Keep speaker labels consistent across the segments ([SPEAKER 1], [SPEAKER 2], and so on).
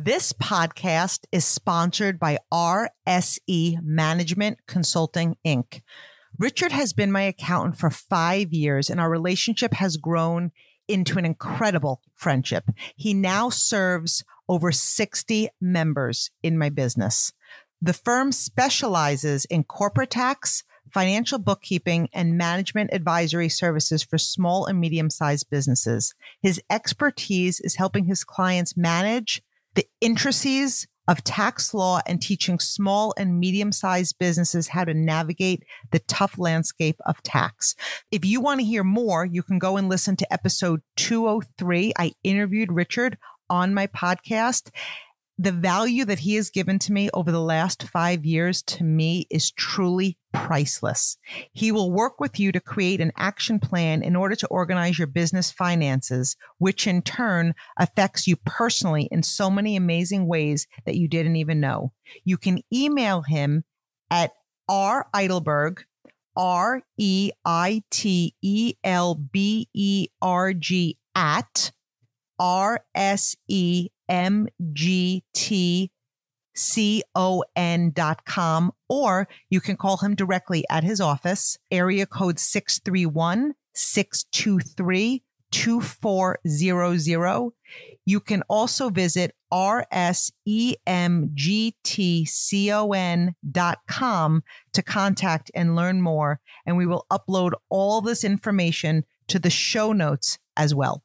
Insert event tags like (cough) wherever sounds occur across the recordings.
[SPEAKER 1] This podcast is sponsored by RSE Management Consulting, Inc. Richard has been my accountant for five years, and our relationship has grown into an incredible friendship. He now serves over 60 members in my business. The firm specializes in corporate tax, financial bookkeeping, and management advisory services for small and medium sized businesses. His expertise is helping his clients manage the intricacies of tax law and teaching small and medium sized businesses how to navigate the tough landscape of tax. If you want to hear more, you can go and listen to episode 203. I interviewed Richard on my podcast the value that he has given to me over the last five years to me is truly priceless. He will work with you to create an action plan in order to organize your business finances, which in turn affects you personally in so many amazing ways that you didn't even know. You can email him at R Eitelberg, R E I T E L B E R G at R S E com, or you can call him directly at his office, area code 631 623 2400. You can also visit rsemgtcon dot com to contact and learn more. And we will upload all this information to the show notes as well.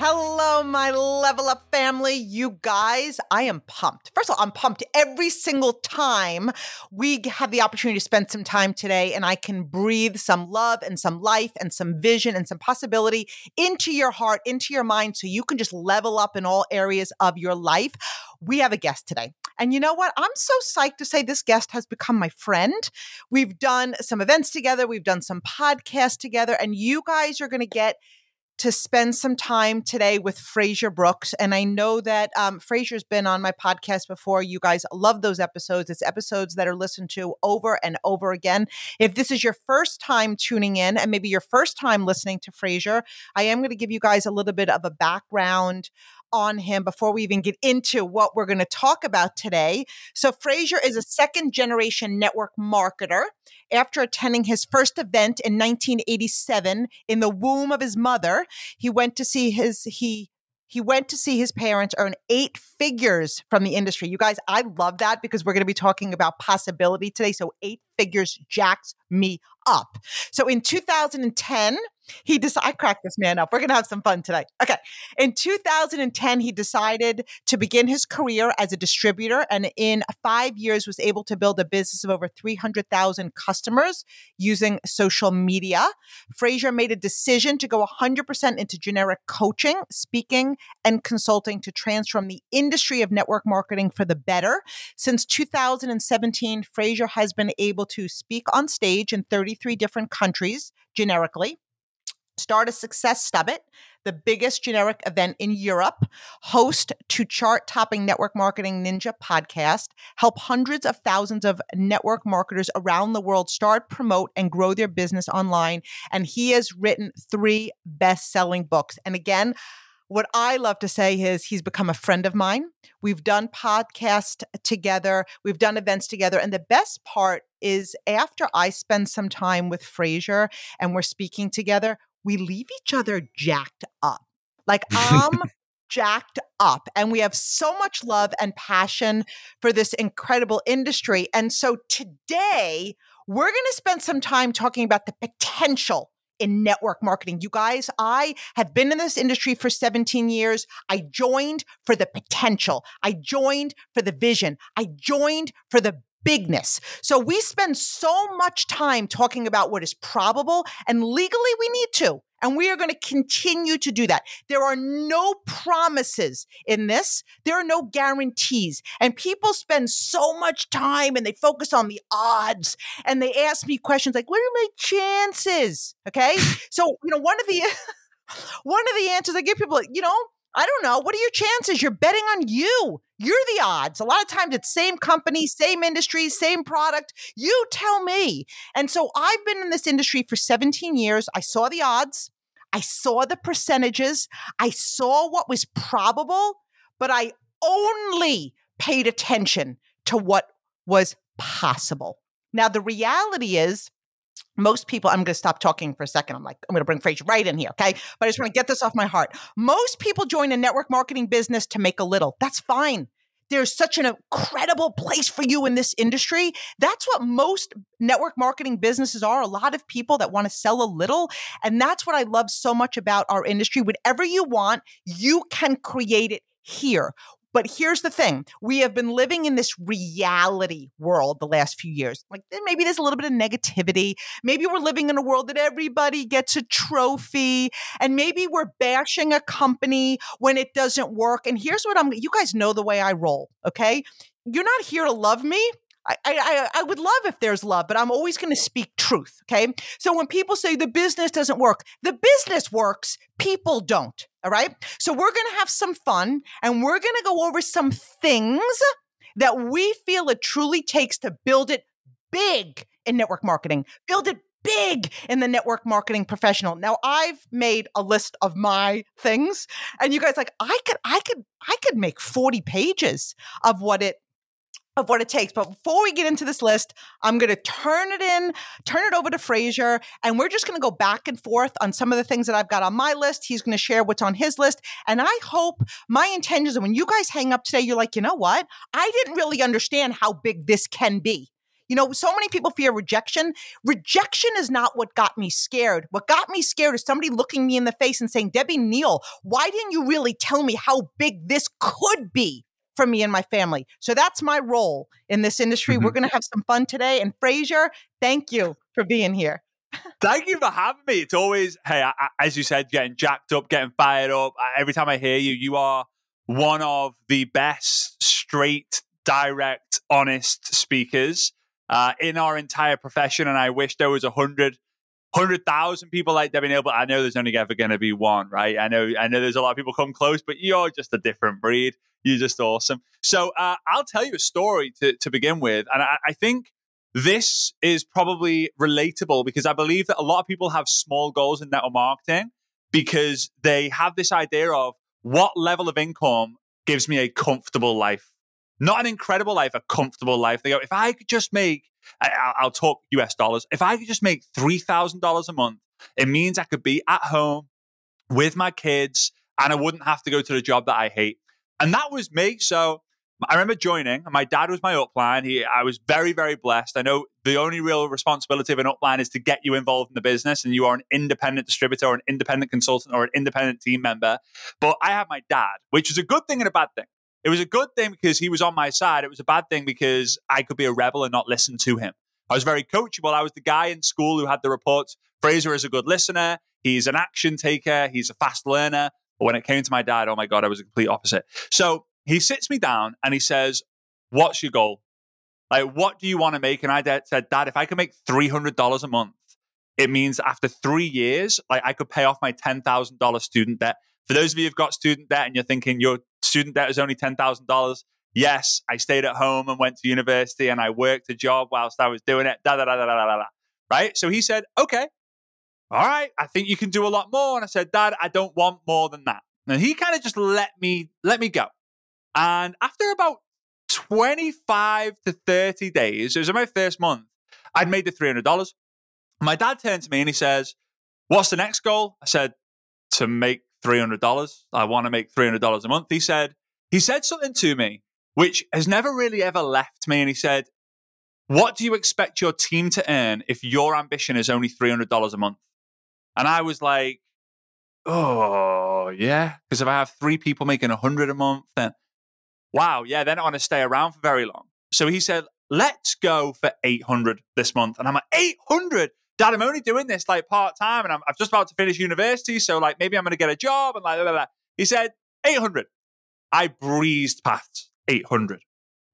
[SPEAKER 1] Hello, my level up family. You guys, I am pumped. First of all, I'm pumped every single time we have the opportunity to spend some time today and I can breathe some love and some life and some vision and some possibility into your heart, into your mind, so you can just level up in all areas of your life. We have a guest today. And you know what? I'm so psyched to say this guest has become my friend. We've done some events together, we've done some podcasts together, and you guys are going to get to spend some time today with Frazer Brookes. And I know that um, Frazer's been on my podcast before. You guys love those episodes. It's episodes that are listened to over and over again. If this is your first time tuning in and maybe your first time listening to Frazer, I am going to give you guys a little bit of a background on him before we even get into what we're going to talk about today. So, Frazer is a second generation network marketer. After attending his first event in 1987 in the womb of his mother, he went to see his, he he went to see his parents earn eight figures from the industry. You guys, I love that because we're going to be talking about possibility today. So, eight figures jacks me up. So, in 2010, he decided, I cracked this man up. We're going to have some fun today. Okay. In 2010, he decided to begin his career as a distributor and in five years was able to build a business of over 300,000 customers using social media. Frazer made a decision to go 100% into generic coaching, speaking, and consulting to transform the industry of network marketing for the better. Since 2017, Frazer has been able to speak on stage in 33 different countries generically Start a Success Summit, the biggest generic event in Europe, host to chart topping network marketing ninja podcast, help hundreds of thousands of network marketers around the world start, promote, and grow their business online. And he has written three best selling books. And again, what I love to say is he's become a friend of mine. We've done podcasts together, we've done events together. And the best part is after I spend some time with Frazer and we're speaking together, we leave each other jacked up. Like I'm (laughs) jacked up and we have so much love and passion for this incredible industry. And so today we're going to spend some time talking about the potential in network marketing. You guys, I have been in this industry for 17 years. I joined for the potential. I joined for the vision. I joined for the bigness. So we spend so much time talking about what is probable and legally we need to. And we are going to continue to do that. There are no promises in this. There are no guarantees. And people spend so much time and they focus on the odds and they ask me questions like, what are my chances? Okay. so, you know, one of the, (laughs) one of the answers I give people, you know, I don't know. What are your chances? You're betting on you. You're the odds. A lot of times it's same company, same industry, same product. You tell me. And so I've been in this industry for 17 years. I saw the odds. I saw the percentages. I saw what was probable, but I only paid attention to what was possible. Now, the reality is, most people, I'm going to stop talking for a second. I'm like, I'm going to bring Frazer right in here. Okay. But I just want to get this off my heart. Most people join a network marketing business to make a little. That's fine. There's such an incredible place for you in this industry. That's what most network marketing businesses are. A lot of people that want to sell a little. And that's what I love so much about our industry. Whatever you want, you can create it here. But here's the thing we have been living in this reality world the last few years. Like eh, maybe there's a little bit of negativity. Maybe we're living in a world that everybody gets a trophy. And maybe we're bashing a company when it doesn't work. And here's what I'm, you guys know the way I roll, okay? You're not here to love me. I, I, I would love if there's love, but I'm always going to speak truth. Okay. So when people say the business doesn't work, the business works, people don't. All right. So we're going to have some fun and we're going to go over some things that we feel it truly takes to build it big in network marketing, build it big in the network marketing professional. Now I've made a list of my things and you guys like I could I could I could make 40 pages of what it of what it takes. But before we get into this list, I'm going to turn it in, turn it over to Frazer, and we're just going to go back and forth on some of the things that I've got on my list. He's going to share what's on his list. And I hope my intentions, and when you guys hang up today, you're like, you know what? I didn't really understand how big this can be. You know, so many people fear rejection. Rejection is not what got me scared. What got me scared is somebody looking me in the face and saying, Debbie Neal, why didn't you really tell me how big this could be? For me and my family. So that's my role in this industry. Mm-hmm. We're going to have some fun today. And Frazer, thank you for being here.
[SPEAKER 2] Thank you for having me. It's always, hey, I, I, as you said, getting jacked up, getting fired up. Every time I hear you, you are one of the best, straight, direct, honest speakers uh, in our entire profession. And I wish there was a hundred, hundred thousand people like Debbie Neal, but I know there's only ever going to be one, right? I know, I know there's a lot of people come close, but you're just a different breed. You're just awesome. So uh, I'll tell you a story to, to begin with. And I, I think this is probably relatable because I believe that a lot of people have small goals in network marketing because they have this idea of what level of income gives me a comfortable life. Not an incredible life, a comfortable life. They go, if I could just make, I, will talk US dollars, if I could just make $3,000 a month, it means I could be at home with my kids and I wouldn't have to go to the job that I hate. And that was me. So I remember joining. My dad was my upline. He, I was very, very blessed. I know the only real responsibility of an upline is to get you involved in the business, and you are an independent distributor, or an independent consultant, or an independent team member. But I had my dad, which is a good thing and a bad thing. It was a good thing because he was on my side. It was a bad thing because I could be a rebel and not listen to him. I was very coachable. I was the guy in school who had the reports. Frazer is a good listener. He's an action taker. He's a fast learner. But when it came to my dad, oh my God, I was a complete opposite. So he sits me down and he says, What's your goal? Like, what do you want to make? And I said, Dad, if I can make $300 a month, it means after three years, like I could pay off my $10,000 student debt. For those of you who've got student debt and you're thinking your student debt is only $10,000, yes, I stayed at home and went to university and I worked a job whilst I was doing it. Da da da da da da da. Right? So he said, okay, all right, I think you can do a lot more. And I said, Dad, I don't want more than that. And he kind of just let me let me go. And after about 25 to 30 days, it was my first month, I'd made the $300. My dad turned to me and he says, What's the next goal? I said, To make $300. I want to make $300 a month. He said, He said something to me which has never really ever left me. And he said, What do you expect your team to earn if your ambition is only $300 a month? And I was like, oh, yeah. Because if I have three people making 100 a month, then wow, yeah, they're not going to stay around for very long. So he said, let's go for 800 this month. And I'm like, 800? Dad, I'm only doing this like part time and I'm, I'm, just about to finish university. So, like, maybe I'm going to get a job. And like, blah, blah, blah. he said, 800. I breezed past 800.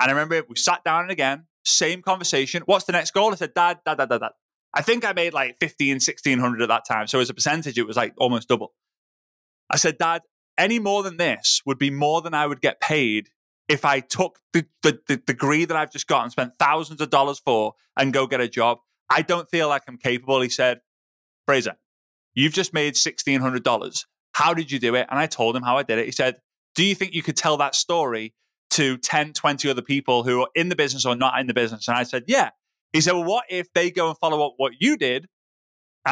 [SPEAKER 2] And I remember we sat down and again, same conversation. What's the next goal? I said, Dad, dad, dad, dad, dad. I think I made like 15, 1600 at that time. So as a percentage, it was like almost double. I said, Dad, any more than this would be more than I would get paid if I took the, the, the degree that I've just got and spent thousands of dollars for and go get a job. I don't feel like I'm capable. He said, Frazer, you've just made $1,600. How did you do it? And I told him how I did it. He said, Do you think you could tell that story to 10, 20 other people who are in the business or not in the business? And I said, Yeah. He said, Well, what if they go and follow up what you did?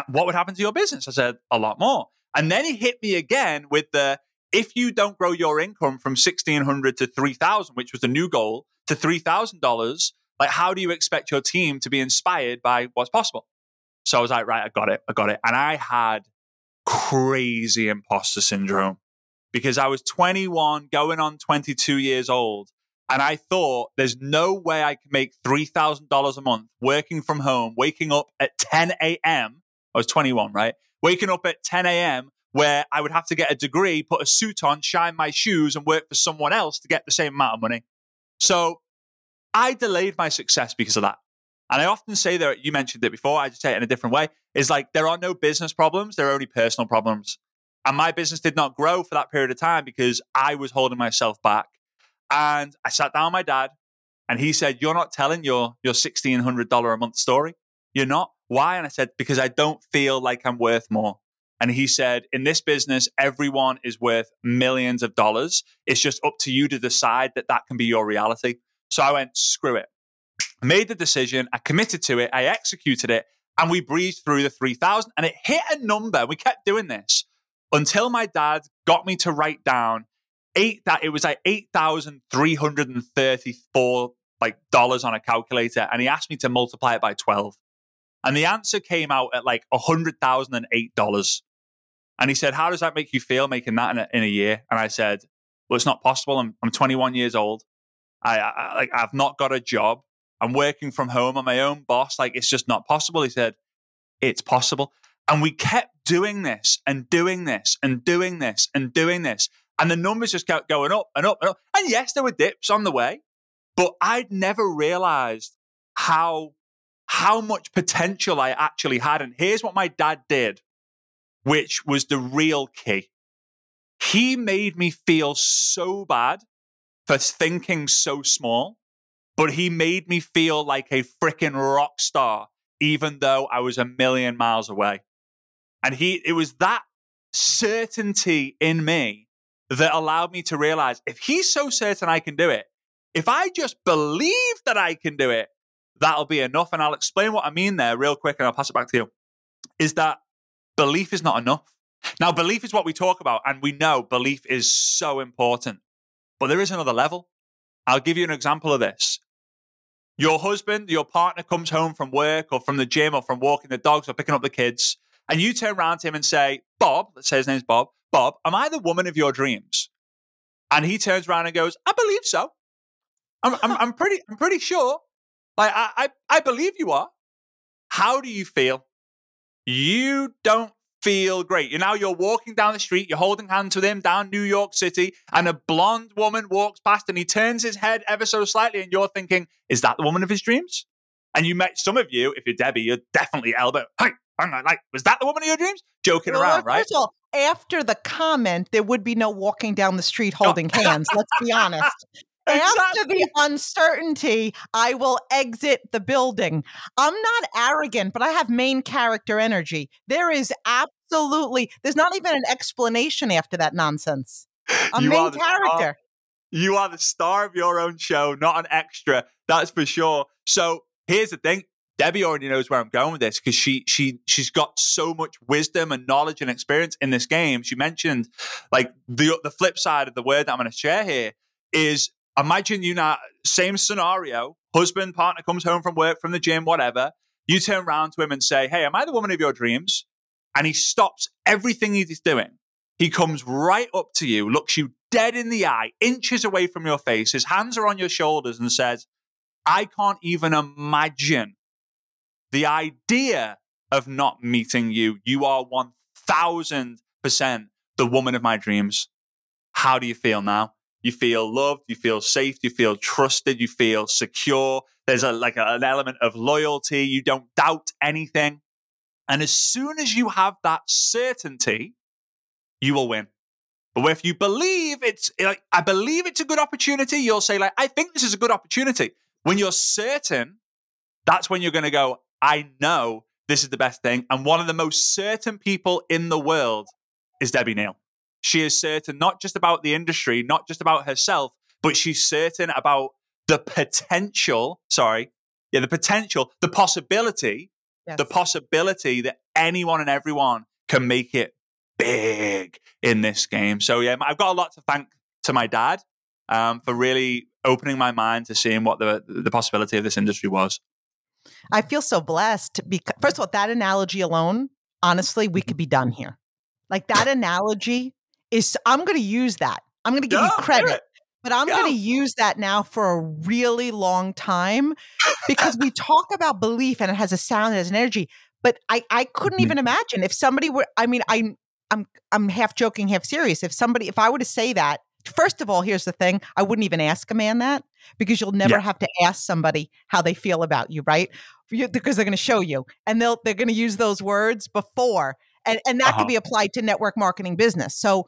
[SPEAKER 2] What would happen to your business? I said, A lot more. And then he hit me again with the if you don't grow your income from 1600 to 3000 which was the new goal to $3000 like how do you expect your team to be inspired by what's possible so i was like right i got it i got it and i had crazy imposter syndrome because i was 21 going on 22 years old and I thought there's no way I can make $3,000 a month working from home, waking up at 10 a.m. I was 21, right? Waking up at 10 a.m where I would have to get a degree, put a suit on, shine my shoes, and work for someone else to get the same amount of money. So I delayed my success because of that. And I often say that you mentioned it before, I just say it in a different way, is like there are no business problems, there are only personal problems. And my business did not grow for that period of time because I was holding myself back. And I sat down with my dad and he said, You're not telling your your $1,600 a month story. You're not. Why? And I said, Because I don't feel like I'm worth more. And he said, in this business, everyone is worth millions of dollars. It's just up to you to decide that that can be your reality. So I went, screw it. Made the decision. I committed to it. I executed it. And we breezed through the 3000 and it hit a number. We kept doing this until my dad got me to write down eight that it was like 8,334 like dollars on a calculator. And he asked me to multiply it by 12. And the answer came out at like $100,008. And he said, How does that make you feel making that in a, in a year? And I said, Well, it's not possible. I'm, I'm 21 years old. I, I, like, I've not got a job. I'm working from home. I'm my own boss. Like, it's just not possible. He said, It's possible. And we kept doing this and doing this and doing this and doing this. And the numbers just kept going up and up and up. And yes, there were dips on the way, but I'd never realized how how much potential I actually had. And here's what my dad did which was the real key. He made me feel so bad for thinking so small, but he made me feel like a freaking rock star, even though I was a million miles away. And he, it was that certainty in me that allowed me to realize if he's so certain I can do it, if I just believe that I can do it, that'll be enough. And I'll explain what I mean there real quick and I'll pass it back to you. Is that belief is not enough. Now, belief is what we talk about, and we know belief is so important. But there is another level. I'll give you an example of this. Your husband, your partner comes home from work or from the gym or from walking the dogs or picking up the kids, and you turn around to him and say, Bob, let's say his name's Bob, Bob, am I the woman of your dreams? And he turns around and goes, I believe so. I'm, I'm, I'm pretty, I'm pretty sure. Like, I, I, I believe you are. How do you feel? you don't feel great. You now you're walking down the street, you're holding hands with him down New York City, and a blonde woman walks past and he turns his head ever so slightly, and you're thinking, is that the woman of his dreams? And you met some of you, if you're Debbie, you're definitely elbow. Hey, I'm not like, was that the woman of your dreams? Joking well, around, right?
[SPEAKER 1] All, after the comment, there would be no walking down the street holding hands. Let's be honest. (laughs) After the uncertainty, I will exit the building. I'm not arrogant, but I have main character energy. There is absolutely, there's not even an explanation after that nonsense. I'm main character.
[SPEAKER 2] Star. You are the star of your own show, not an extra. That's for sure. So here's the thing. Debbie already knows where I'm going with this because she she she's got so much wisdom and knowledge and experience in this game. She mentioned like the the flip side of the word that I'm going to share here is imagine you now, same scenario, husband, partner comes home from work, from the gym, whatever. You turn around to him and say, Hey, am I the woman of your dreams? And he stops everything he's doing. He comes right up to you, looks you dead in the eye, inches away from your face. His hands are on your shoulders and says, I can't even imagine the idea of not meeting you. You are 1000% the woman of my dreams. How do you feel now? You feel loved, you feel safe, you feel trusted, you feel secure. There's a, like a, an element of loyalty. You don't doubt anything. And as soon as you have that certainty, you will win. But if you believe it's like, I believe it's a good opportunity, you'll say, like, I think this is a good opportunity. When you're certain, that's when you're going to go, I know this is the best thing. And one of the most certain people in the world is Debbie Neal. She is certain not just about the industry, not just about herself, but she's certain about the potential, sorry, yeah, the potential, the possibility, yes. the possibility that anyone and everyone can make it big in this game. So yeah, I've got a lot to thank to my dad um, for really opening my mind to seeing what the the possibility of this industry was.
[SPEAKER 1] I feel so blessed because first of all, that analogy alone, honestly, we could be done here. Like that (laughs) analogy is I'm going to use that. I'm going to give you credit. But I'm going to use that now for a really long time because we talk about belief and it has a sound, it has an energy. But I, I couldn't mm-hmm. even imagine if somebody were, I mean, I, I'm, I'm half joking, half serious. If somebody, if I were to say that, first of all, here's the thing I wouldn't even ask a man that because you'll never yeah. have to ask somebody how they feel about you, right? because they're going to show you and they'll, they're going to use those words before. And, and that uh-huh. can be applied to network marketing business. So,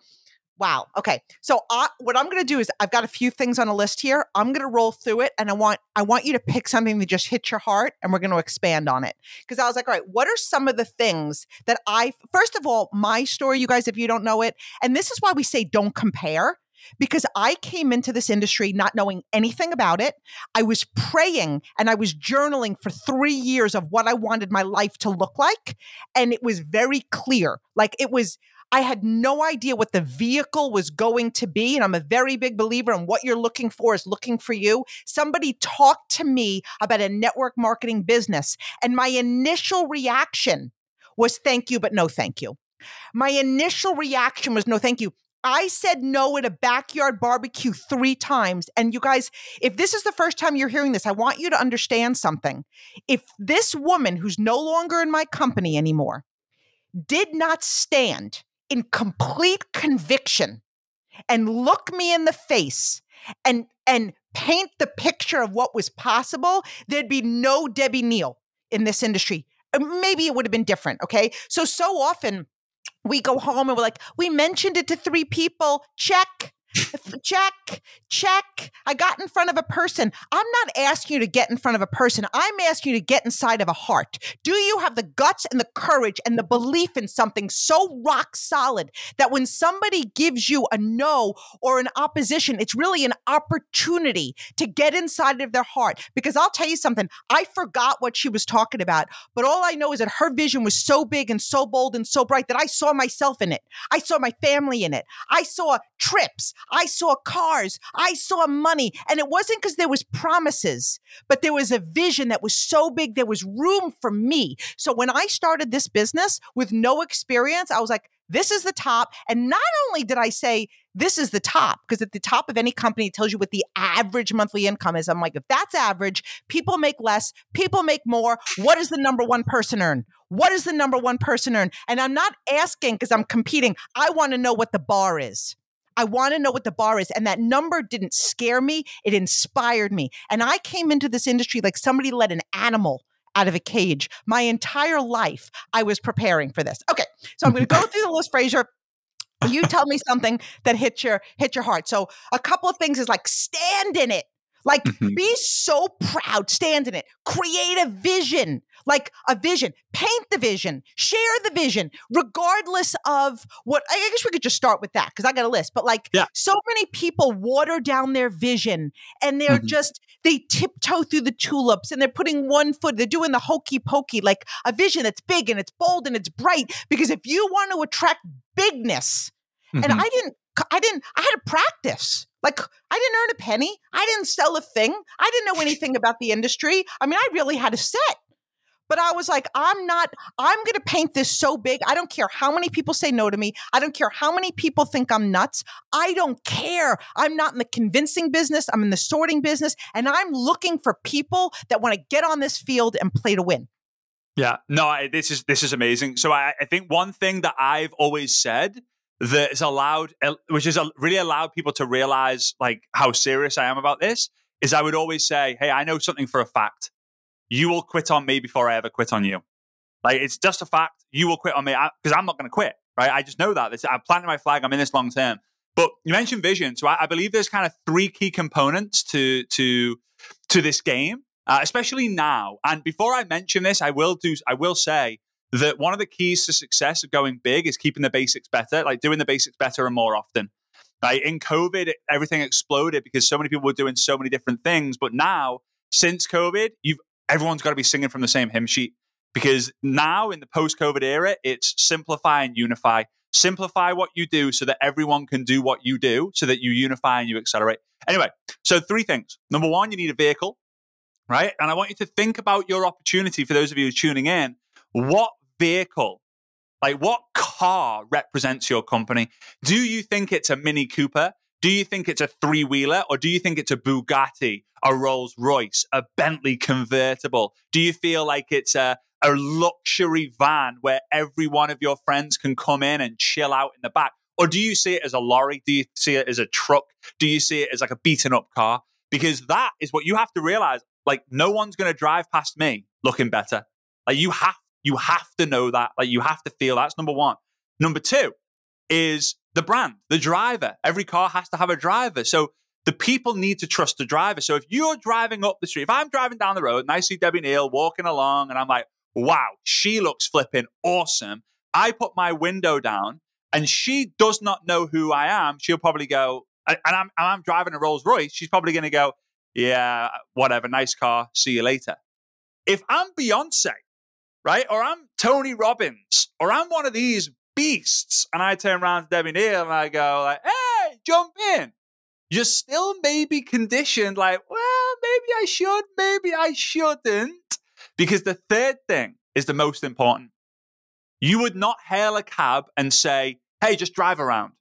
[SPEAKER 1] Wow. Okay. So uh, what I'm going to do is I've got a few things on a list here. I'm going to roll through it, and I want I want you to pick something that just hits your heart, and we're going to expand on it. Because I was like, all right, what are some of the things that I? First of all, my story, you guys, if you don't know it, and this is why we say don't compare. Because I came into this industry not knowing anything about it. I was praying and I was journaling for three years of what I wanted my life to look like. And it was very clear. Like it was, I had no idea what the vehicle was going to be. And I'm a very big believer in what you're looking for is looking for you. Somebody talked to me about a network marketing business, and my initial reaction was thank you, but no thank you. My initial reaction was no thank you. I said no at a backyard barbecue three times. And you guys, if this is the first time you're hearing this, I want you to understand something. If this woman who's no longer in my company anymore did not stand in complete conviction and look me in the face and and paint the picture of what was possible, there'd be no Debbie Neal in this industry. Maybe it would have been different. Okay. So, so often we go home and we're like, we mentioned it to three people. Check check, check. I got in front of a person. I'm not asking you to get in front of a person. I'm asking you to get inside of a heart. Do you have the guts and the courage and the belief in something so rock solid that when somebody gives you a no or an opposition, it's really an opportunity to get inside of their heart? Because I'll tell you something, I forgot what she was talking about, but all I know is that her vision was so big and so bold and so bright that I saw myself in it. I saw my family in it. I saw trips. I saw cars. I saw money. And it wasn't because there was promises, but there was a vision that was so big. There was room for me. So when I started this business with no experience, I was like, this is the top. And not only did I say, this is the top, because at the top of any company, it tells you what the average monthly income is. I'm like, if that's average, people make less, people make more. What does the number one person earn? What does the number one person earn? And I'm not asking because I'm competing. I want to know what the bar is. I want to know what the bar is. And that number didn't scare me, it inspired me. And I came into this industry like somebody let an animal out of a cage. My entire life, I was preparing for this. Okay, so I'm going to go (laughs) through the list, Frazer. You tell me something that hit your hit your heart. So a couple of things is like stand in it. Like, mm-hmm. be so proud, stand in it, create a vision, like a vision, paint the vision, share the vision, regardless of what. I guess we could just start with that because I got a list. But like, yeah. so many people water down their vision and they're mm-hmm. just, they tiptoe through the tulips and they're putting one foot, they're doing the hokey pokey, like a vision that's big and it's bold and it's bright. Because if you want to attract bigness, mm-hmm. and I didn't, I didn't, I had to practice. Like, I didn't earn a penny. I didn't sell a thing. I didn't know anything about the industry. I mean, I really had a set. But I was like, I'm not, I'm going to paint this so big. I don't care how many people say no to me. I don't care how many people think I'm nuts. I don't care. I'm not in the convincing business. I'm in the sorting business. And I'm looking for people that want to get on this field and play to win.
[SPEAKER 2] Yeah, no, I, this is this is amazing. So I, I think one thing that I've always said that has allowed, which has really allowed people to realize like how serious I am about this, is I would always say, "Hey, I know something for a fact. You will quit on me before I ever quit on you. Like it's just a fact. You will quit on me because I'm not going to quit. Right? I just know that. I'm planting my flag. I'm in this long term. But you mentioned vision, so I, I believe there's kind of three key components to to to this game uh, especially now. And before I mention this, I will do. I will say that one of the keys to success of going big is keeping the basics better, like doing the basics better and more often. Right? In COVID, everything exploded because so many people were doing so many different things. But now, since COVID, you've everyone's got to be singing from the same hymn sheet because now in the post-COVID era, it's simplify and unify. Simplify what you do so that everyone can do what you do, so that you unify and you accelerate. Anyway, so three things. Number one, you need a vehicle right? And I want you to think about your opportunity for those of you tuning in. What vehicle, like what car represents your company? Do you think it's a Mini Cooper? Do you think it's a three wheeler or do you think it's a Bugatti, a Rolls Royce, a Bentley convertible? Do you feel like it's a, a luxury van where every one of your friends can come in and chill out in the back? Or do you see it as a lorry? Do you see it as a truck? Do you see it as like a beaten up car? Because that is what you have to realize. Like no one's going to drive past me looking better. Like you have you have to know that. Like you have to feel that's number 1. Number 2 is the brand, the driver. Every car has to have a driver. So the people need to trust the driver. So if you're driving up the street, if I'm driving down the road and I see Debbie Neal walking along and I'm like, wow, she looks flipping awesome. I put my window down and she does not know who I am. She'll probably go, and I'm, and I'm driving a Rolls Royce. She's probably going to go, yeah, whatever, nice car, see you later. If I'm Beyonce, right, or I'm Tony Robbins, or I'm one of these beasts, and I turn around to Debbie Neal and I go like, hey, jump in. You're still maybe conditioned like, well, maybe I should, maybe I shouldn't. Because the third thing is the most important. You would not hail a cab and say, hey, just drive around.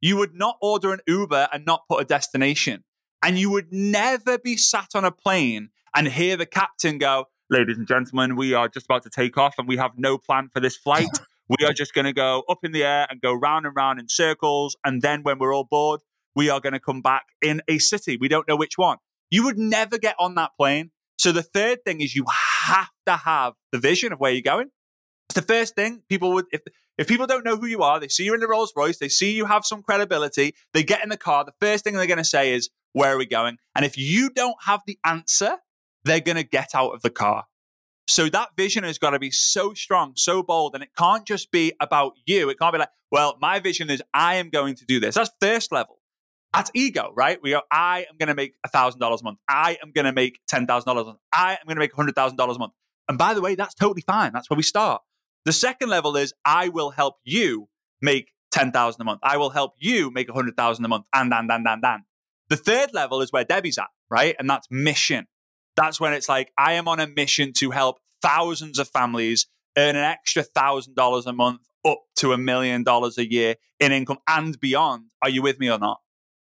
[SPEAKER 2] You would not order an Uber and not put a destination. And you would never be sat on a plane and hear the captain go, Ladies and gentlemen, we are just about to take off and we have no plan for this flight. (laughs) we are just going to go up in the air and go round and round in circles. And then when we're all bored, we are going to come back in a city. We don't know which one. You would never get on that plane. So the third thing is you have to have the vision of where you're going. It's the first thing people would, if, if people don't know who you are, they see you in the Rolls Royce, they see you have some credibility, they get in the car, the first thing they're going to say is, where are we going? And if you don't have the answer, they're going to get out of the car. So that vision has got to be so strong, so bold, and it can't just be about you. It can't be like, well, my vision is I am going to do this. That's first level. That's ego, right? We go, I am going to make $1,000 a month. I am going to make $10,000 a month. I am going to make $100,000 a month. And by the way, that's totally fine. That's where we start. The second level is I will help you make 10,000 a month. I will help you make 100,000 a month and, and, and, and, and. The third level is where Debbie's at, right? And that's mission. That's when it's like, I am on a mission to help thousands of families earn an extra thousand dollars a month up to a million dollars a year in income and beyond. Are you with me or not?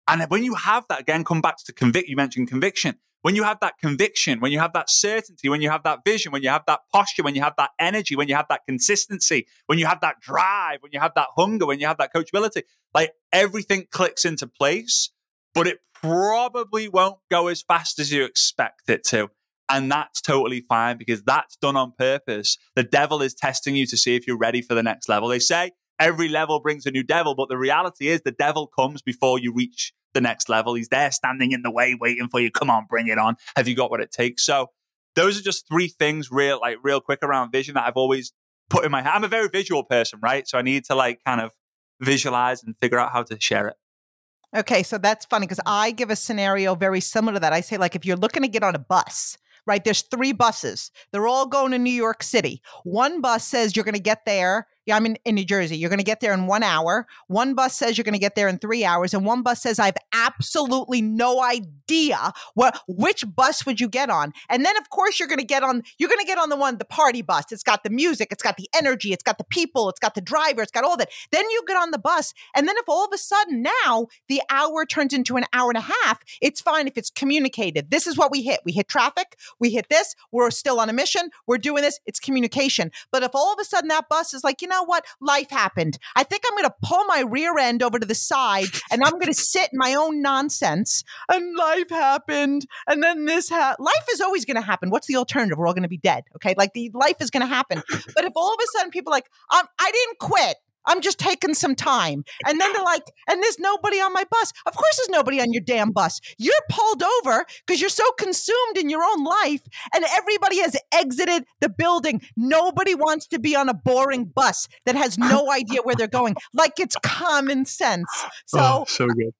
[SPEAKER 2] And when you have that, again, come back to convict, you mentioned conviction. When you have that conviction, when you have that certainty, when you have that vision, when you have that posture, when you have that energy, when you have that consistency, when you have that drive, when you have that hunger, when you have that coachability, like everything clicks into place but it probably won't go as fast as you expect it to. And that's totally fine because that's done on purpose. The devil is testing you to see if you're ready for the next level. They say every level brings a new devil, but the reality is the devil comes before you reach the next level. He's there standing in the way, waiting for you. Come on, bring it on. Have you got what it takes? So those are just three things real, like real quick around vision that I've always put in my head. I'm a very visual person, right? So I need to like kind of visualize and figure out how to share it.
[SPEAKER 1] Okay, so that's funny because I give a scenario very similar to that. I say, like, if you're looking to get on a bus, right? There's three buses. They're all going to New York City. One bus says you're going to get there Yeah, I'm in, in New Jersey. You're going to get there in one hour. One bus says you're going to get there in three hours, and one bus says I have absolutely no idea what which bus would you get on. And then of course you're going to get on you're going to get on the one the party bus. It's got the music, it's got the energy, it's got the people, it's got the driver, it's got all that. Then you get on the bus, and then if all of a sudden now the hour turns into an hour and a half, it's fine if it's communicated. This is what we hit. We hit traffic. We hit this. We're still on a mission. We're doing this. It's communication. But if all of a sudden that bus is like, you know what? Life happened. I think I'm going to pull my rear end over to the side and I'm going to sit in my own nonsense. And life happened. And then this ha- life is always going to happen. What's the alternative? We're all going to be dead. Okay. Like the life is going to happen. But if all of a sudden people like, um, I didn't quit. I'm just taking some time. And then they're like, and there's nobody on my bus. Of course, there's nobody on your damn bus. You're pulled over because you're so consumed in your own life, and everybody has exited the building. Nobody wants to be on a boring bus that has no idea where they're going. Like it's common sense. So,
[SPEAKER 2] oh, so good.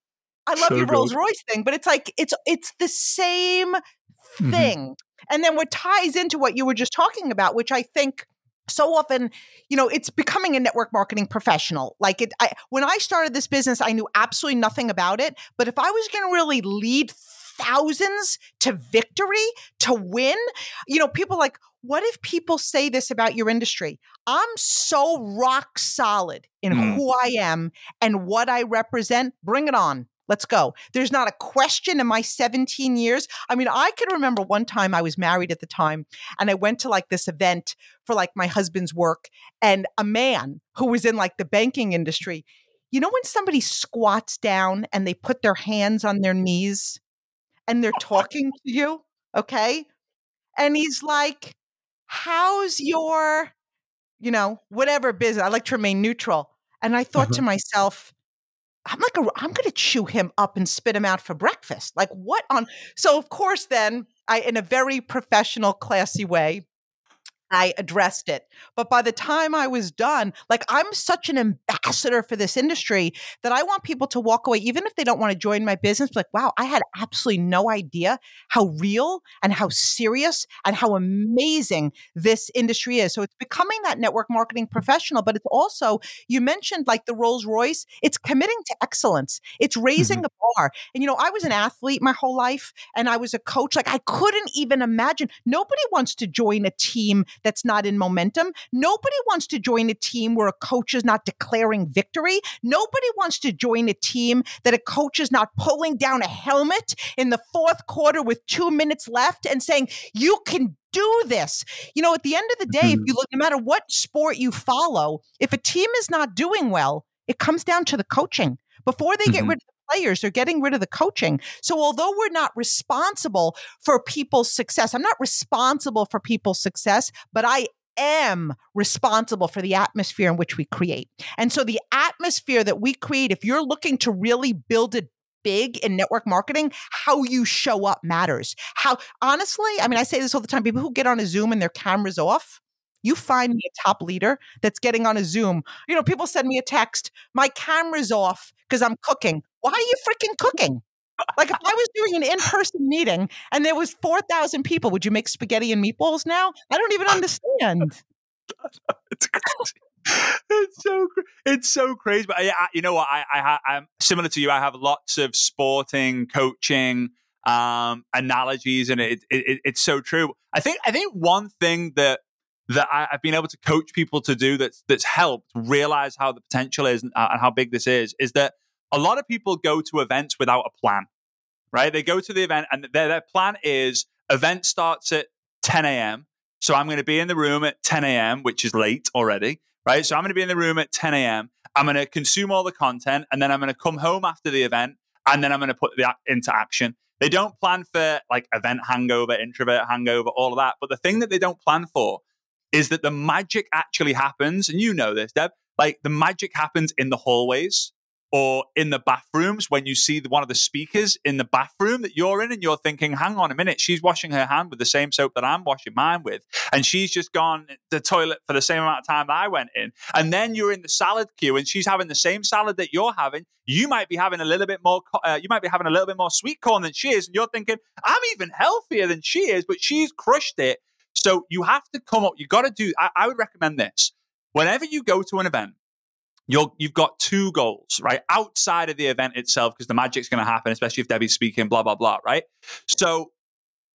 [SPEAKER 1] I love so your Rolls Royce thing, but it's like it's it's the same mm-hmm. thing. Mm-hmm. And then what ties into what you were just talking about, which I think so often you know it's becoming a network marketing professional. Like it I, when i started this business i knew absolutely nothing about it but if i was going to really lead thousands to victory to win you know people like what if people say this about your industry? I'm so rock solid in mm. who i am and what i represent. Bring it on Let's go. There's not a question in my 17 years. I mean, I can remember one time I was married at the time and I went to like this event for like my husband's work and a man who was in like the banking industry. You know, when somebody squats down and they put their hands on their knees and they're talking to you, okay? And he's like, How's your, you know, whatever business? I like to remain neutral. And I thought uh-huh. to myself, I'm like, a, I'm going to chew him up and spit him out for breakfast. Like, what on? So, of course, then I, in a very professional, classy way, I addressed it. But by the time I was done, like I'm such an ambassador for this industry that I want people to walk away, even if they don't want to join my business, like, wow, I had absolutely no idea how real and how serious and how amazing this industry is. So it's becoming that network marketing professional, but it's also, you mentioned like the Rolls Royce, it's committing to excellence, it's raising mm-hmm. the bar. And, you know, I was an athlete my whole life and I was a coach. Like, I couldn't even imagine, nobody wants to join a team that's not in momentum. Nobody wants to join a team where a coach is not declaring victory. Nobody wants to join a team that a coach is not pulling down a helmet in the fourth quarter with two minutes left and saying, You can do this. You know, at the end of the day, if mm-hmm. you look, no matter what sport you follow, if a team is not doing well, it comes down to the coaching. Before they get mm-hmm. rid of the players. They're getting rid of the coaching. So although we're not responsible for people's success, I'm not responsible for people's success, but I am responsible for the atmosphere in which we create. And so the atmosphere that we create, if you're looking to really build it big in network marketing, how you show up matters. How honestly, I mean, I say this all the time people who get on a Zoom and their cameras off, you find me a top leader that's getting on a Zoom. You know, people send me a text, my camera's off because I'm cooking. Why are you freaking cooking? Like if I was doing an (laughs) in-person meeting and there was 4,000 people, would you make spaghetti and meatballs now? I don't even understand. (laughs)
[SPEAKER 2] it's crazy. It's so it's so crazy. But I, you know what? I, I I'm similar to you. I have lots of sporting coaching um, analogies, and it, it, it's so true. I think I think one thing that that I, have been able to coach people to do that's that's helped realize how the potential is and, uh, and how big this is is that a lot of people go to events without a plan, right? They go to the event and their, their plan is event starts at 10 a.m. So I'm going to be in the room at 10 a.m., which is late already, right? So I'm going to be in the room at 10 a.m. I'm going to consume all the content and then I'm going to come home after the event and then I'm going to put that into action. They don't plan for like event hangover, introvert hangover, all of that. But the thing that they don't plan for is that the magic actually happens. And you know this, Deb, like the magic happens in the hallways or in the bathrooms when you see one of the speakers in the bathroom that you're in and you're thinking, hang on a minute, she's washing her hand with the same soap that I'm washing mine with. And she's just gone to the toilet for the same amount of time that I went in. And then you're in the salad queue and she's having the same salad that you're having. You might be having a little bit more, uh, you might be having a little bit more sweet corn than she is. And you're thinking, I'm even healthier than she is, but she's crushed it. So you have to come up, you got to do, I, I would recommend this whenever you go to an event, you're, you've got two goals, right? Outside of the event itself, because the magic's going to happen, especially if Debbie's speaking, blah, blah, blah, right? So,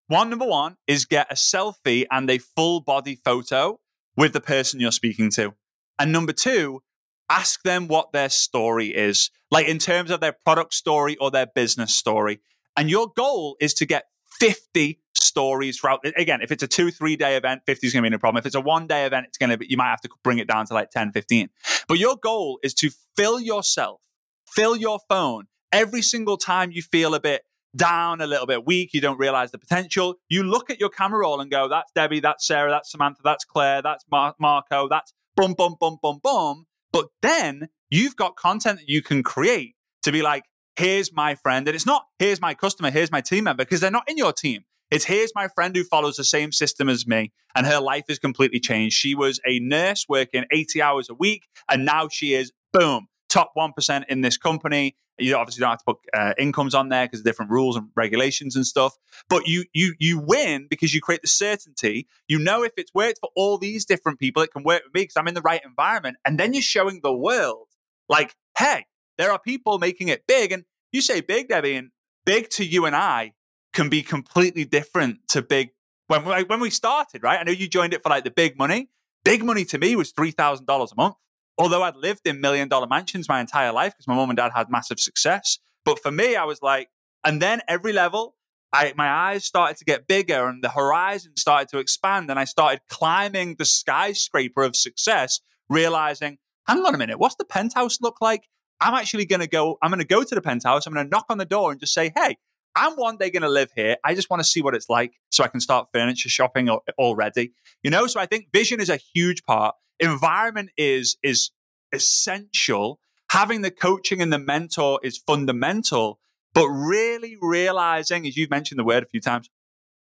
[SPEAKER 2] one, number one is get a selfie and a full body photo with the person you're speaking to. And number two, ask them what their story is, like in terms of their product story or their business story. And your goal is to get 50 stories throughout. Again, if it's a two, three day event, 50 is going to be no problem. If it's a one day event, it's going to be, you might have to bring it down to like 10, 15. But your goal is to fill yourself, fill your phone every single time you feel a bit down, a little bit weak, you don't realize the potential. You look at your camera roll and go, that's Debbie, that's Sarah, that's Samantha, that's Claire, that's Mar- Marco, that's boom, boom, boom, boom, boom. But then you've got content that you can create to be like, here's my friend. And it's not, here's my customer, here's my team member, because they're not in your team. It's here's my friend who follows the same system as me, and her life has completely changed. She was a nurse working 80 hours a week, and now she is, boom, top 1% in this company. You obviously don't have to put uh, incomes on there because of different rules and regulations and stuff. But you you you win because you create the certainty. You know if it's worked for all these different people, it can work with me because I'm in the right environment. And then you're showing the world, like, hey, there are people making it big. And you say big, Debbie, and big to you and I can be completely different to big when when we started, right? I know you joined it for like the big money. Big money to me was three thousand dollars a month. Although I'd lived in million dollar mansions my entire life because my mom and dad had massive success. But for me, I was like, and then every level, I, my eyes started to get bigger and the horizon started to expand. And I started climbing the skyscraper of success, realizing, hang on a minute, what's the penthouse look like? I'm actually going to go, I'm going to go to the penthouse. I'm going to knock on the door and just say, hey, I'm one day going to live here. I just want to see what it's like so I can start furniture shopping already. You know, so I think vision is a huge part. Environment is is essential. Having the coaching and the mentor is fundamental, but really realizing, as you've mentioned the word a few times,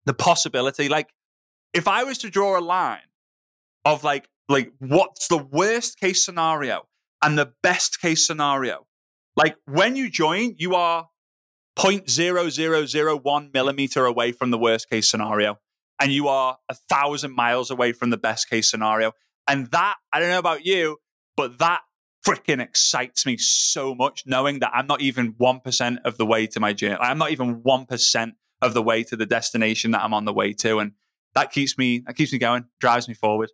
[SPEAKER 2] the possibility. Like, if I was to draw a line of like, like what's the worst case scenario and the best case scenario, like when you join, you are 0.0001 millimeter away from the worst case scenario. And you are a thousand miles away from the best case scenario. And that, I don't know about you, but that freaking excites me so much knowing that I'm not even 1% of the way to my journey. I'm not even 1% of the way to the destination that I'm on the way to. And that keeps me, that keeps me going, drives me forward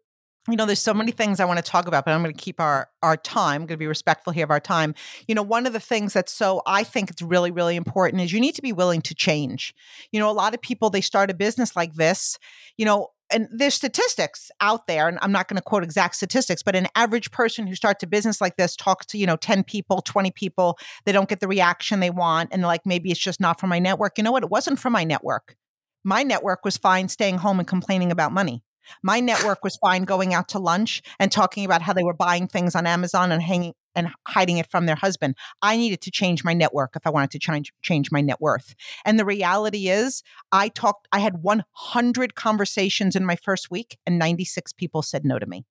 [SPEAKER 1] you know there's so many things i want to talk about but i'm going to keep our our time i'm going to be respectful here of our time. You know one of the things that's so i think it's really really important is you need to be willing to change. You know a lot of people they start a business like this you know and there's statistics out there and i'm not going to quote exact statistics but an average person who starts a business like this talks to you know 10 people 20 people they don't get the reaction they want and like maybe it's just not for my network. You know what? It wasn't for my network. My network was fine staying home and complaining about money my network was fine going out to lunch and talking about how they were buying things on Amazon and hanging and hiding it from their husband. I needed to change my network if I wanted to change change my net worth. And the reality is, I talked I had 100 conversations in my first week and 96 people said no to me.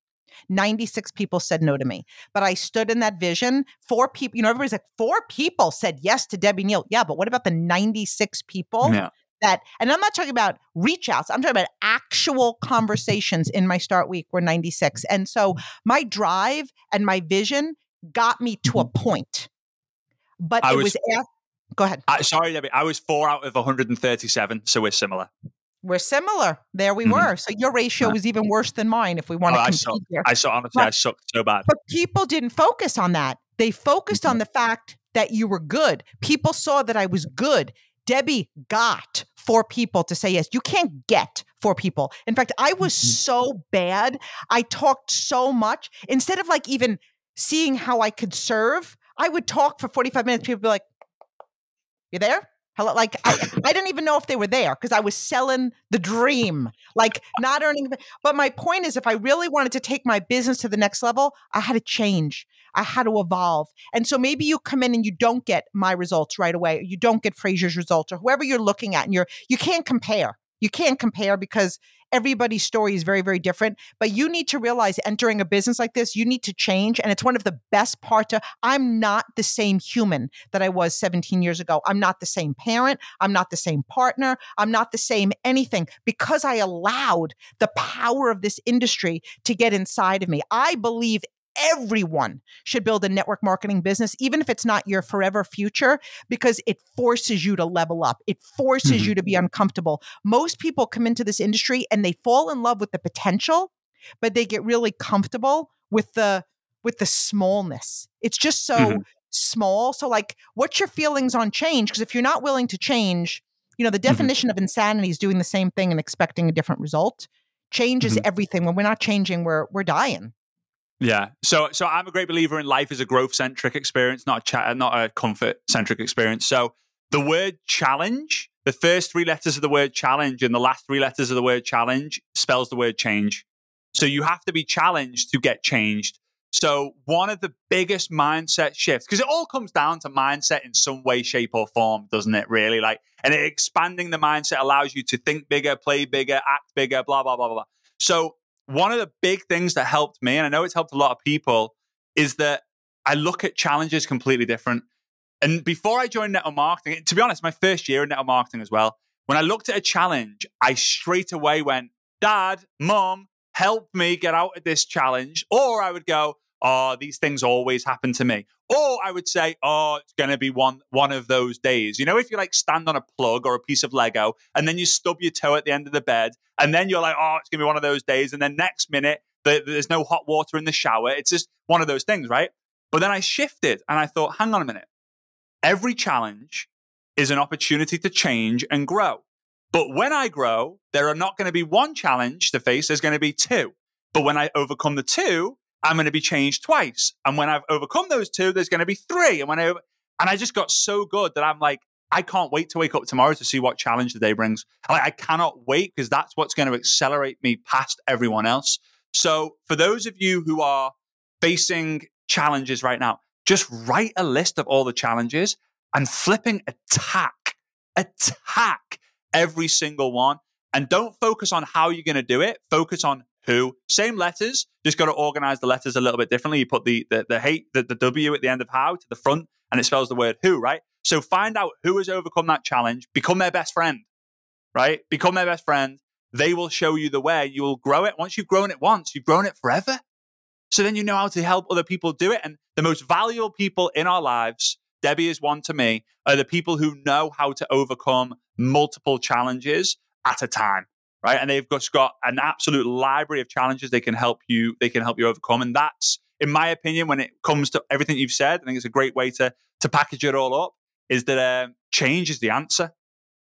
[SPEAKER 1] 96 people said no to me. But I stood in that vision. Four people, you know, everybody's like, four people said yes to Debbie Neal. Yeah, but what about the 96 people yeah that, and I'm not talking about reach outs, I'm talking about actual conversations in my start week were 96. And so my drive and my vision got me to a mm-hmm. point. But I it was, was go ahead.
[SPEAKER 2] I, sorry, Debbie. I was four out of 137, so we're similar.
[SPEAKER 1] We're similar. There we mm-hmm. were. So your ratio was even worse than mine. If we want oh, to compete I
[SPEAKER 2] here, I saw honestly, but, I sucked so bad.
[SPEAKER 1] But people didn't focus on that. They focused mm-hmm. on the fact that you were good. People saw that I was good. Debbie got four people to say yes. You can't get four people. In fact, I was mm-hmm. so bad. I talked so much. Instead of like even seeing how I could serve, I would talk for 45 minutes. People would be like, You there? Hello, like I, I didn't even know if they were there because I was selling the dream, like not earning. But my point is, if I really wanted to take my business to the next level, I had to change. I had to evolve. And so maybe you come in and you don't get my results right away, or you don't get Frazer's results, or whoever you're looking at, and you're you can't compare. You can't compare because everybody's story is very, very different. But you need to realize entering a business like this, you need to change. And it's one of the best parts. Of, I'm not the same human that I was 17 years ago. I'm not the same parent. I'm not the same partner. I'm not the same anything because I allowed the power of this industry to get inside of me. I believe everyone should build a network marketing business, even if it's not your forever future, because it forces you to level up. It forces mm-hmm. you to be uncomfortable. Most people come into this industry and they fall in love with the potential, but they get really comfortable with the with the smallness. It's just so mm-hmm. small. So like what's your feelings on change? Because if you're not willing to change, you know, the mm-hmm. definition mm-hmm. of insanity is doing the same thing and expecting a different result. Change is mm-hmm. everything. When we're not changing, we're we're dying.
[SPEAKER 2] Yeah. So so I'm a great believer in life as a growth centric experience, not a chat, not a comfort centric experience. So the word challenge, the first three letters of the word challenge and the last three letters of the word challenge spells the word change. So you have to be challenged to get changed. So one of the biggest mindset shifts, because it all comes down to mindset in some way, shape, or form, doesn't it? Really, like, and expanding the mindset allows you to think bigger, play bigger, act bigger, blah blah blah blah. So one of the big things that helped me, and I know it's helped a lot of people, is that I look at challenges completely different. And before I joined network marketing, to be honest, my first year in network marketing as well, when I looked at a challenge, I straight away went, Dad, Mom, help me get out of this challenge. Or I would go, Oh, these things always happen to me. Or I would say, oh, it's going to be one one of those days. You know, if you like stand on a plug or a piece of Lego and then you stub your toe at the end of the bed and then you're like, oh, it's going to be one of those days. And then next minute, there's no hot water in the shower. It's just one of those things, right? But then I shifted and I thought, hang on a minute. Every challenge is an opportunity to change and grow. But when I grow, there are not going to be one challenge to face, there's going to be two. But when I overcome the two, I'm going to be changed twice. And when I've overcome those two, there's going to be three. And when I, and I just got so good that I'm like, I can't wait to wake up tomorrow to see what challenge the day brings. Like, I cannot wait because that's what's going to accelerate me past everyone else. So for those of you who are facing challenges right now, just write a list of all the challenges and flipping attack, attack every single one. And don't focus on how you're going to do it. Focus on who. Same letters, just got to organize the letters a little bit differently. You put the the the hate the, the W at the end of how to the front, and it spells the word who, right? So find out who has overcome that challenge, become their best friend, right? Become their best friend. They will show you the way. You will grow it. Once you've grown it once, you've grown it forever. So then you know how to help other people do it. And the most valuable people in our lives, Debbie is one to me, are the people who know how to overcome multiple challenges at a time right? And they've got, got an absolute library of challenges they can help you they can help you overcome. And that's, in my opinion, when it comes to everything you've said, I think it's a great way to to package it all up. Is that um, change is the answer,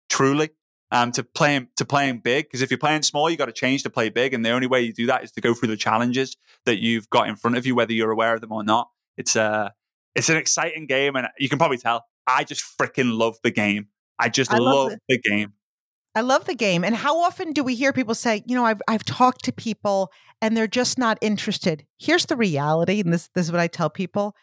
[SPEAKER 2] truly. Um, to playing to playing big because if you're playing small, you got to change to play big, and the only way you do that is to go through the challenges that you've got in front of you, whether you're aware of them or not. It's a uh, it's an exciting game, and you can probably tell I just freaking love the game. I just I love, love the game.
[SPEAKER 1] I love the game. And how often do we hear people say, you know, I've I've talked to people and they're just not interested. Here's the reality, and this this is what I tell people.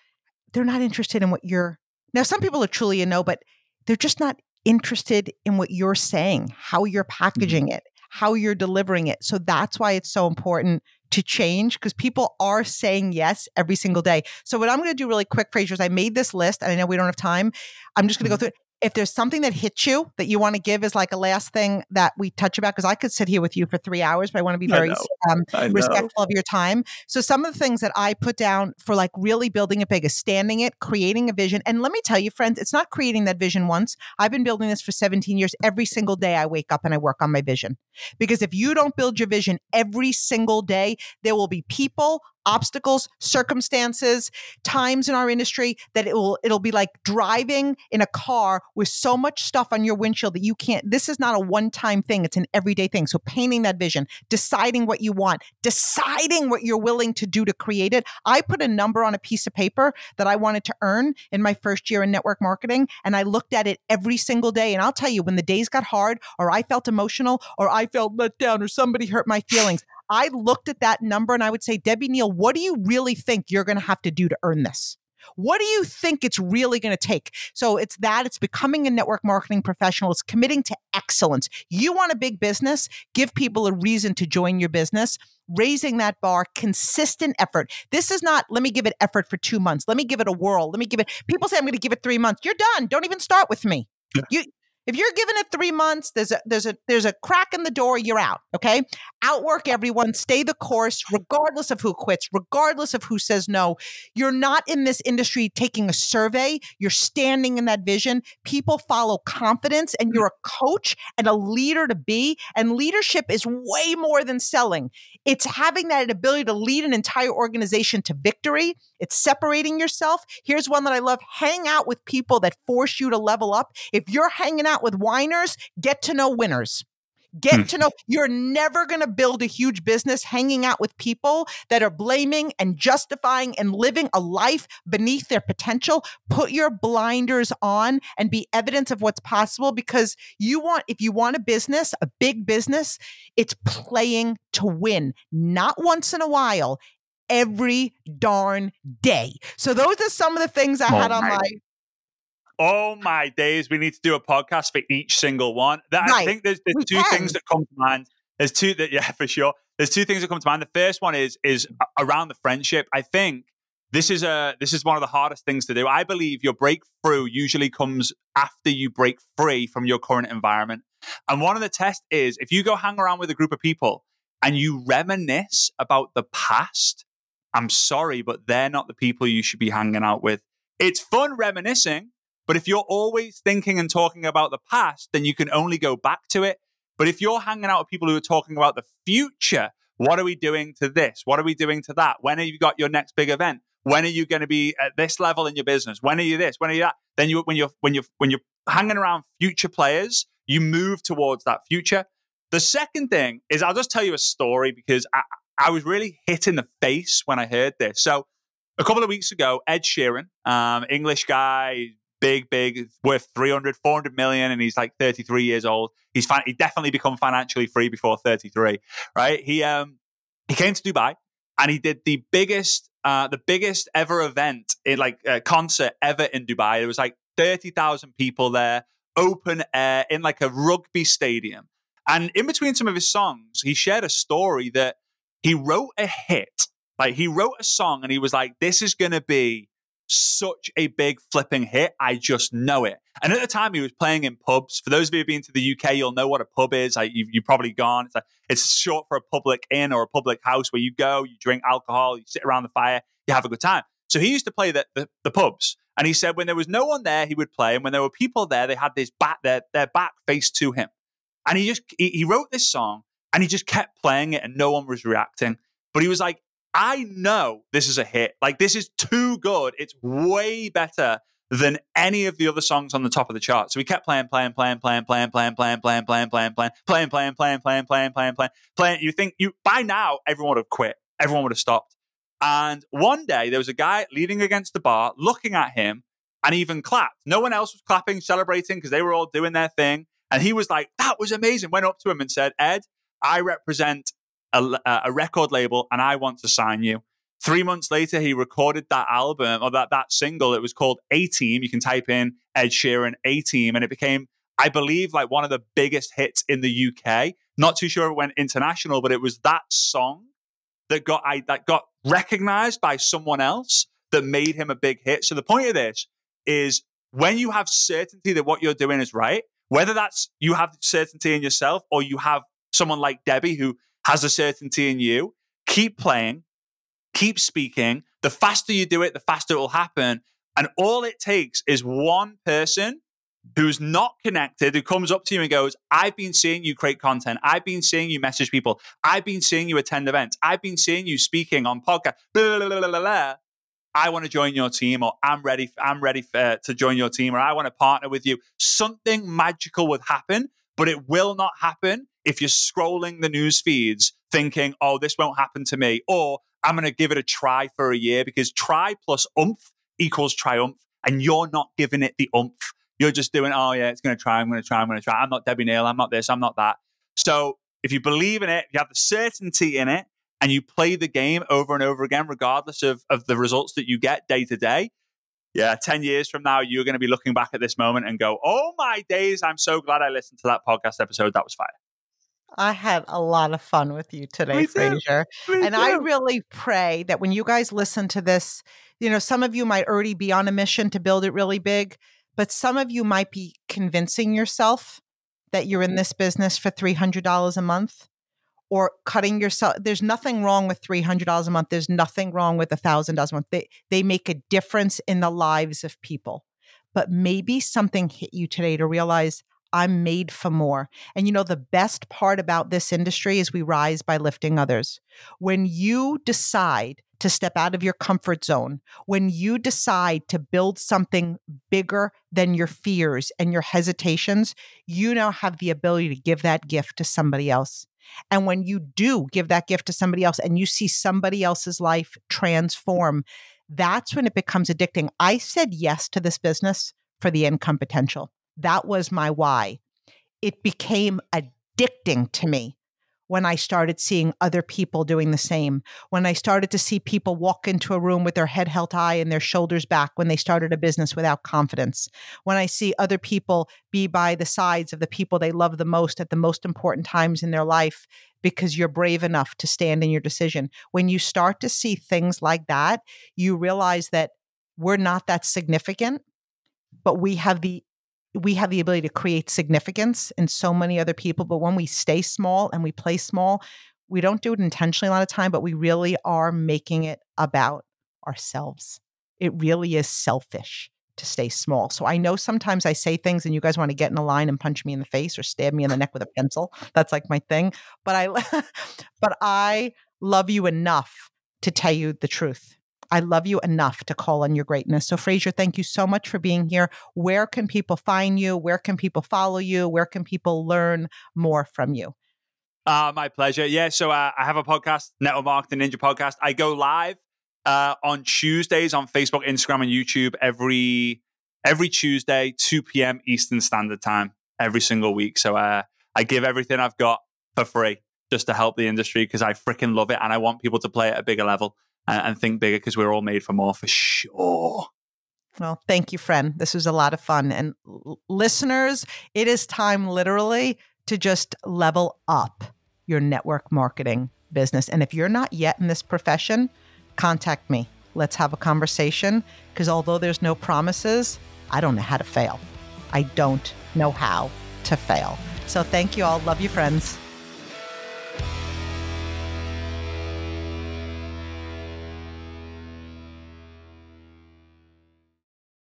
[SPEAKER 1] They're not interested in what you're now some people are truly a no, but they're just not interested in what you're saying, how you're mm-hmm. packaging it, how you're delivering it. So that's why it's so important to change because people are saying yes every single day. So what I'm going to do really quick, Frazer, is I made this list and I know we don't have time. I'm just going to go mm-hmm. through it if there's something that hits you that you want to give as like a last thing that we touch about, because I could sit here with you for three hours, but I want to be very um, respectful of your time. So some of the things that I put down for like really building it big is standing it, creating a vision. And let me tell you, friends, it's not creating that vision once. I've been building this for 17 years. Every single day I wake up and I work on my vision. Because if you don't build your vision every single day, there will be people, obstacles, circumstances, times in our industry that it will it'll be like driving in a car with so much stuff on your windshield that you can't this is not a one-time thing, it's an everyday thing. So painting that vision, deciding what you want, deciding what you're willing to do to create it. I put a number on a piece of paper that I wanted to earn in my first year in network marketing and I looked at it every single day and I'll tell you when the days got hard or I felt emotional or I felt let down or somebody hurt my feelings, I looked at that number and I would say, Debbie Neal, what do you really think you're going to have to do to earn this? What do you think it's really going to take? So it's that, it's becoming a network marketing professional, it's committing to excellence. You want a big business, give people a reason to join your business. Raising that bar, consistent effort. This is not, let me give it effort for two months. Let me give it a whirl. Let me give it, people say I'm going to give it three months. You're done. Don't even start with me. Yeah. You, if you're giving it three months, there's a there's a there's a crack in the door, you're out. Okay. Outwork everyone, stay the course, regardless of who quits, regardless of who says no. You're not in this industry taking a survey, you're standing in that vision. People follow confidence, and you're a coach and a leader to be. And leadership is way more than selling. It's having that ability to lead an entire organization to victory. It's separating yourself. Here's one that I love hang out with people that force you to level up. If you're hanging out with whiners, get to know winners. Get hmm. to know you're never going to build a huge business hanging out with people that are blaming and justifying and living a life beneath their potential. Put your blinders on and be evidence of what's possible because you want, if you want a business, a big business, it's playing to win, not once in a while. Every darn day. So, those are some of the things I oh had on my
[SPEAKER 2] Oh my days, we need to do a podcast for each single one. That, right. I think there's, there's two can. things that come to mind. There's two that, (laughs) yeah, for sure. There's two things that come to mind. The first one is is around the friendship. I think this is a this is one of the hardest things to do. I believe your breakthrough usually comes after you break free from your current environment. And one of the tests is if you go hang around with a group of people and you reminisce about the past, I'm sorry, but they're not the people you should be hanging out with. It's fun reminiscing, but if you're always thinking and talking about the past, then you can only go back to it. But if you're hanging out with people who are talking about the future, what are we doing to this? What are we doing to that? When have you got your next big event? When are you going to be at this level in your business? When are you this? When are you that? Then you when you're when you're when you're hanging around future players, you move towards that future. The second thing is I'll just tell you a story because I, I was really hit in the face when I heard this. So a couple of weeks ago, Ed Sheeran, um, English guy, big, big, worth 300, 400 million, and he's like 33 years old. He's fi- he definitely become financially free before 33, right? He um he came to Dubai and he did the biggest uh the biggest ever event in like a concert ever in Dubai. There was like 30,000 people there, open air in like a rugby stadium. And in between some of his songs, he shared a story that he wrote a hit. Like he wrote a song and he was like, this is going to be such a big flipping hit. I just know it. And at the time, he was playing in pubs. For those of you who've been to the UK, you'll know what a pub is. Like you've, you've probably gone. It's, it's short for a public inn or a public house where you go, you drink alcohol, you sit around the fire, you have a good time. So he used to play the, the, the pubs. And he said when there was no one there, he would play. And when there were people there, they had this back, their, their back faced to him. And he just, he, he wrote this song and he just kept playing it and no one was reacting. But he was like, I know this is a hit. Like this is too good. It's way better than any of the other songs on the top of the chart. So we kept playing, playing, playing, playing, playing, playing, playing, playing, playing, playing, playing, playing, playing, playing, playing, playing, playing, playing, playing. You think you by now everyone would have quit. Everyone would have stopped. And one day there was a guy leaning against the bar, looking at him, and even clapped. No one else was clapping, celebrating because they were all doing their thing. And he was like, "That was amazing." Went up to him and said, "Ed, I represent a, uh, a record label and I want to sign you. Three months later, he recorded that album or that, that single. It was called A Team. You can type in Ed Sheeran A Team, and it became, I believe, like one of the biggest hits in the UK. Not too sure it went international, but it was that song that got I, that got recognized by someone else that made him a big hit. So the point of this is when you have certainty that what you're doing is right, whether that's you have certainty in yourself or you have someone like Debbie who has a certainty in you. Keep playing, keep speaking. The faster you do it, the faster it will happen. And all it takes is one person who's not connected, who comes up to you and goes, I've been seeing you create content. I've been seeing you message people. I've been seeing you attend events. I've been seeing you speaking on podcast. Blah, blah, blah, I want to join your team, or I'm ready. I'm ready for, uh, to join your team, or I want to partner with you. Something magical would happen, but it will not happen if you're scrolling the news feeds thinking, oh, this won't happen to me, or I'm going to give it a try for a year because try plus umph equals triumph, and you're not giving it the umph. You're just doing, oh, yeah, it's going to try, I'm going to try, I'm going to try. I'm not Debbie Neal, I'm not this, I'm not that. So if you believe in it, you have the certainty in it, and you play the game over and over again, regardless of, of the results that you get day to day, yeah, 10 years from now, you're going to be looking back at this moment and go, oh my days, I'm so glad I listened to that podcast episode. That was fire.
[SPEAKER 1] I had a lot of fun with you today, Frazer. And
[SPEAKER 2] too.
[SPEAKER 1] I really pray that when you guys listen to this, you know, some of you might already be on a mission to build it really big, but some of you might be convincing yourself that you're in this business for $300 a month or cutting yourself. There's nothing wrong with $300 a month. There's nothing wrong with $1,000 a month. They, they make a difference in the lives of people. But maybe something hit you today to realize I'm made for more. And you know, the best part about this industry is we rise by lifting others. When you decide to step out of your comfort zone, when you decide to build something bigger than your fears and your hesitations, you now have the ability to give that gift to somebody else. And when you do give that gift to somebody else and you see somebody else's life transform, that's when it becomes addicting. I said yes to this business for the income potential. That was my why. It became addicting to me when I started seeing other people doing the same. When I started to see people walk into a room with their head held high and their shoulders back when they started a business without confidence. When I see other people be by the sides of the people they love the most at the most important times in their life because you're brave enough to stand in your decision. When you start to see things like that, you realize that we're not that significant, but we have the we have the ability to create significance in so many other people. But when we stay small and we play small, we don't do it intentionally a lot of time, but we really are making it about ourselves. It really is selfish to stay small. So I know sometimes I say things and you guys want to get in a line and punch me in the face or stab me in the neck with a pencil. That's like my thing. But I (laughs) but I love you enough to tell you the truth. I love you enough to call on your greatness. So, Frazer, thank you so much for being here. Where can people find you? Where can people follow you? Where can people learn more from you?
[SPEAKER 2] Uh, my pleasure. Yeah. So uh, I have a podcast, Network Marketing Ninja Podcast. I go live uh, on Tuesdays on Facebook, Instagram, and YouTube every every Tuesday, 2 p.m. Eastern Standard Time, every single week. So uh, I give everything I've got for free just to help the industry because I freaking love it and I want people to play at a bigger level and, and think bigger because we're all made for more for sure.
[SPEAKER 1] Well, thank you, friend. This was a lot of fun. And l- listeners, it is time literally to just level up your network marketing business. And if you're not yet in this profession, contact me. Let's have a conversation because although there's no promises, I don't know how to fail. I don't know how to fail. So thank you all. Love you, friends.